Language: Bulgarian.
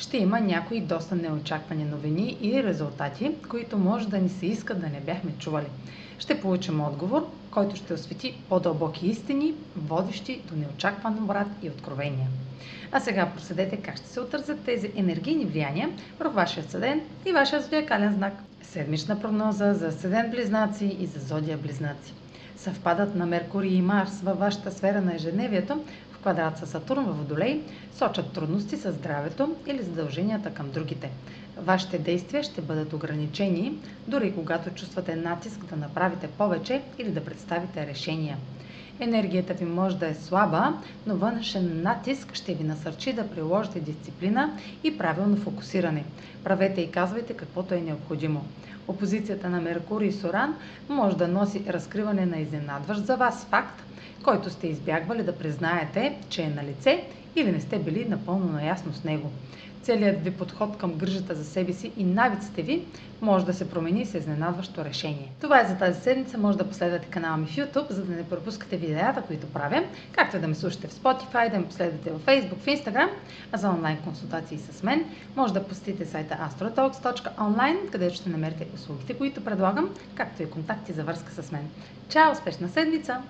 ще има някои доста неочаквани новини и резултати, които може да ни се иска да не бяхме чували. Ще получим отговор, който ще освети по-дълбоки истини, водещи до неочакван обрат и откровения. А сега проследете как ще се отразят тези енергийни влияния върху вашия съден и вашия зодиакален знак. Седмична прогноза за седен близнаци и за зодия близнаци. Съвпадат на Меркурий и Марс във вашата сфера на ежедневието квадрат с Сатурн във Водолей сочат трудности с здравето или задълженията към другите. Вашите действия ще бъдат ограничени, дори когато чувствате натиск да направите повече или да представите решения. Енергията ви може да е слаба, но външен натиск ще ви насърчи да приложите дисциплина и правилно фокусиране. Правете и казвайте каквото е необходимо. Опозицията на Меркурий и Соран може да носи разкриване на изненадващ за вас факт, който сте избягвали да признаете, че е на лице или не сте били напълно наясно с него. Целият ви подход към грижата за себе си и навиците ви може да се промени с изненадващо решение. Това е за тази седмица. Може да последвате канала ми в YouTube, за да не пропускате видеята, които правя, както да ме слушате в Spotify, да ме последвате в Facebook, в Instagram, а за онлайн консултации с мен може да посетите сайта astrotalks.online, където ще намерите услугите, които предлагам, както и контакти за връзка с мен. Чао! Успешна седмица!